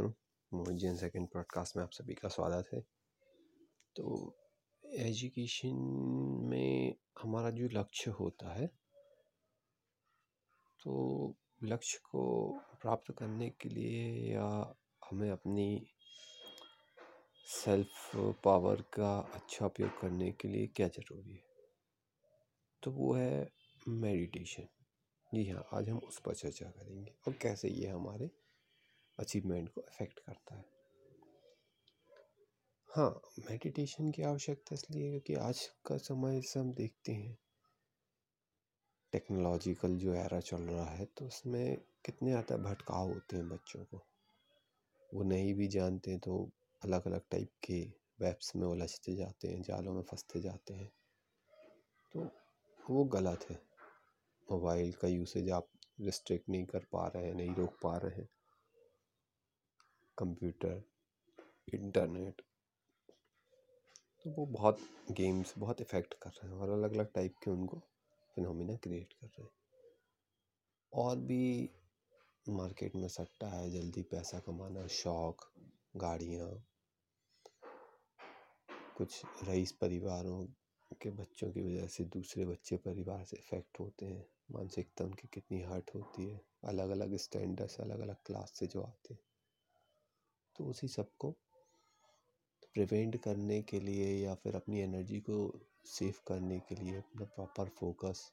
Afternoon Mohit Jain second podcast में आप सभी का स्वागत है। तो एजुकेशन में हमारा जो लक्ष्य होता है तो लक्ष्य को प्राप्त करने के लिए या हमें अपनी सेल्फ पावर का अच्छा उपयोग करने के लिए क्या ज़रूरी है? तो वो है मेडिटेशन जी हाँ आज हम उस पर चर्चा करेंगे। और कैसे ये हमारे अचीवमेंट को अफेक्ट करता है। हाँ मेडिटेशन की आवश्यकता इसलिए क्योंकि आज का समय से हम देखते हैं। टेक्नोलॉजिकल जो एरा चल रहा है तो उसमें कितने ज़्यादा भटकाव होते हैं बच्चों को। वो नहीं भी जानते तो अलग अलग टाइप के वेब्स में उलझते जाते हैं, जालों में फंसते जाते हैं। तो वो गलत है। मोबाइल का यूसेज आप रिस्ट्रिक्ट नहीं कर पा रहे हैं, नहीं रोक पा रहे हैं। कंप्यूटर, इंटरनेट तो वो बहुत गेम्स बहुत इफ़ेक्ट कर रहे हैं और अलग अलग टाइप के उनको फिनोमिना क्रिएट कर रहे हैं। और भी मार्केट में सट्टा है, जल्दी पैसा कमाना, शौक, गाड़ियाँ, कुछ रईस परिवारों के बच्चों की वजह से दूसरे बच्चे परिवार से इफ़ेक्ट होते हैं, मानसिकता उनकी कितनी हर्ट होती है अलग अलग स्टैंडर्ड्स अलग अलग क्लास से जो आते हैं। तो उसी सबको प्रिवेंट करने के लिए या फिर अपनी एनर्जी को सेव करने के लिए, अपना प्रॉपर फोकस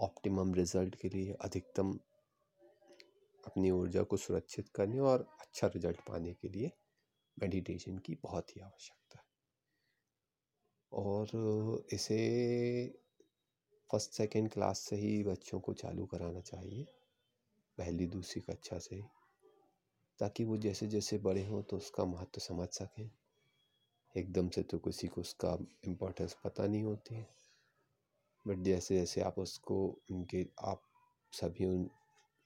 ऑप्टिमम रिज़ल्ट के लिए अधिकतम अपनी ऊर्जा को सुरक्षित करने और अच्छा रिज़ल्ट पाने के लिए मेडिटेशन की बहुत ही आवश्यकता है। और इसे फ़र्स्ट सेकेंड क्लास से ही बच्चों को चालू कराना चाहिए। पहली, दूसरी कक्षा से ही। ताकि वो जैसे जैसे बड़े हों तो उसका महत्व समझ सकें। एकदम से तो किसी को उसका इम्पोर्टेंस पता नहीं होती है। बट जैसे जैसे आप उसको, उनके, आप सभी उन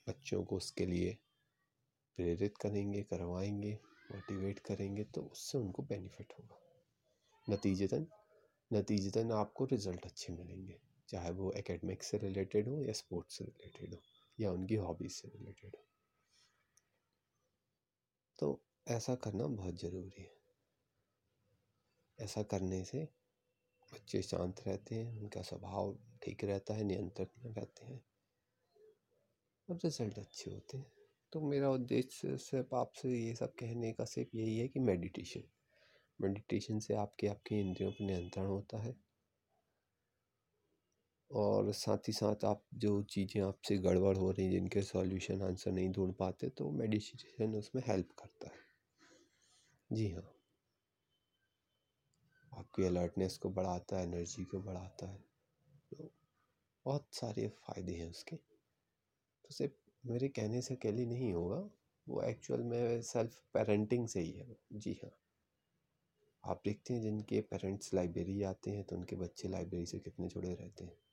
बच्चों को उसके लिए प्रेरित करेंगे, करवाएँगे मोटिवेट करेंगे तो उससे उनको बेनिफिट होगा। नतीजतन नतीजतन आपको रिज़ल्ट अच्छे मिलेंगे, चाहे वो एकेडमिक से रिलेटेड हो या स्पोर्ट्स से रिलेटेड हो या उनकी हॉबीज़ से रिलेटेड हो। तो ऐसा करना बहुत ज़रूरी है। ऐसा करने से बच्चे शांत रहते हैं, उनका स्वभाव ठीक रहता है नियंत्रित में रहते हैं। और रिज़ल्ट अच्छे होते हैं। तो मेरा उद्देश्य सिर्फ़ आपसे ये सब कहने का सिर्फ़ यही है कि मेडिटेशन। मेडिटेशन से आपके आपके इंद्रियों पर नियंत्रण होता है। और साथ ही साथ आप जो चीज़ें आपसे गड़बड़ हो रही हैं, जिनके सॉल्यूशन आंसर नहीं ढूंढ पाते तो मेडिटेशन उसमें हेल्प करता है। जी हाँ। आपकी अलर्टनेस को बढ़ाता है, एनर्जी को बढ़ाता है तो बहुत सारे फ़ायदे हैं उसके। तो सिर्फ़ मेरे कहने से अकेले नहीं होगा, वो एक्चुअल में सेल्फ पेरेंटिंग से ही है। जी हाँ। आप देखते हैं जिनके पेरेंट्स लाइब्रेरी आते हैं तो उनके बच्चे लाइब्रेरी से कितने जुड़े रहते हैं।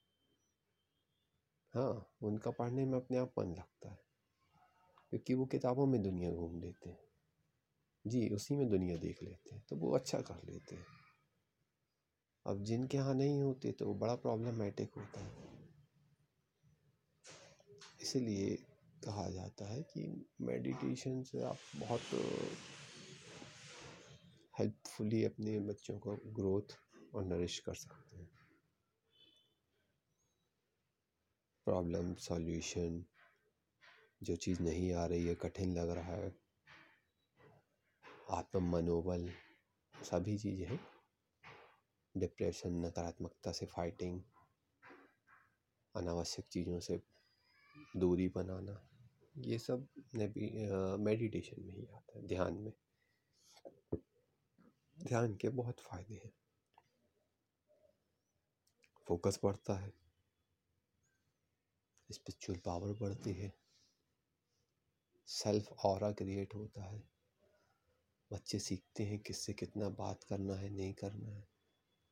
हाँ उनका पढ़ने में अपने आप मन लगता है, क्योंकि वो किताबों में दुनिया घूम लेते हैं। जी, उसी में दुनिया देख लेते हैं तो वो अच्छा कर लेते हैं। अब जिनके यहाँ नहीं होते तो वो बड़ा प्रॉब्लमेटिक होता है। इसलिए कहा जाता है कि मेडिटेशन से आप बहुत हेल्पफुली अपने बच्चों को ग्रोथ और नरिश कर सकते हैं। प्रॉब्लम सॉल्यूशन जो चीज़ नहीं आ रही है, कठिन लग रहा है आत्म मनोबल सभी चीज़ें हैं। डिप्रेशन नकारात्मकता से फाइटिंग अनावश्यक चीज़ों से दूरी बनाना, ये सब मेडिटेशन में ही आता है, ध्यान में। ध्यान के बहुत फ़ायदे हैं। फोकस बढ़ता है। स्पिरिचुअल पावर बढ़ती है। सेल्फ और क्रिएट होता है। बच्चे सीखते हैं किससे कितना बात करना है, नहीं करना है।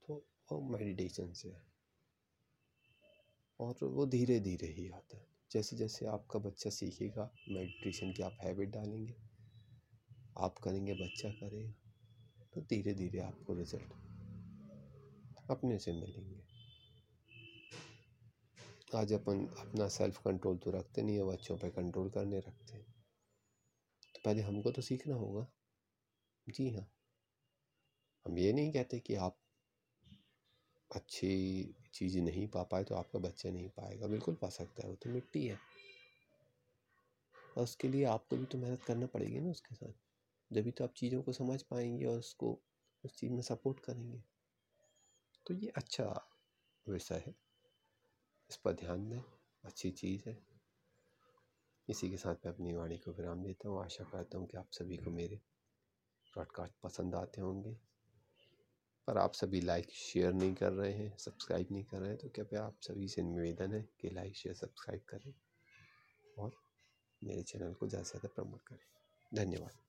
तो वो मेडिटेशन से है। और वो धीरे धीरे ही आता है। जैसे जैसे आपका बच्चा सीखेगा, मेडिटेशन की आप हैबिट डालेंगे, आप करेंगे, बच्चा करेगा तो धीरे धीरे आपको रिज़ल्ट अपने से मिलेंगे। आज अपन अपना सेल्फ कंट्रोल तो रखते नहीं है बच्चों पे कंट्रोल करने रखते हैं। तो पहले हमको तो सीखना होगा। जी हाँ। हम ये नहीं कहते कि आप अच्छी चीज़ नहीं पा पाए तो आपका बच्चा नहीं पाएगा। बिल्कुल पा सकता है, वो तो मिट्टी है। और उसके लिए आपको भी तो मेहनत करना पड़ेगी ना उसके साथ। जभी तो आप चीज़ों को समझ पाएँगे और उसको, उस चीज़ में सपोर्ट करेंगे। तो ये अच्छा विषय है। इस पर ध्यान दें, अच्छी चीज़ है। इसी के साथ मैं अपनी वाणी को विराम देता हूँ। आशा करता हूँ कि आप सभी को मेरे ब्रॉडकास्ट पसंद आते होंगे। पर आप सभी लाइक शेयर नहीं कर रहे हैं सब्सक्राइब नहीं कर रहे हैं तो कृपया आप सभी से निवेदन है कि लाइक शेयर सब्सक्राइब करें और मेरे चैनल को ज़्यादा से ज़्यादा प्रमोट करें। धन्यवाद।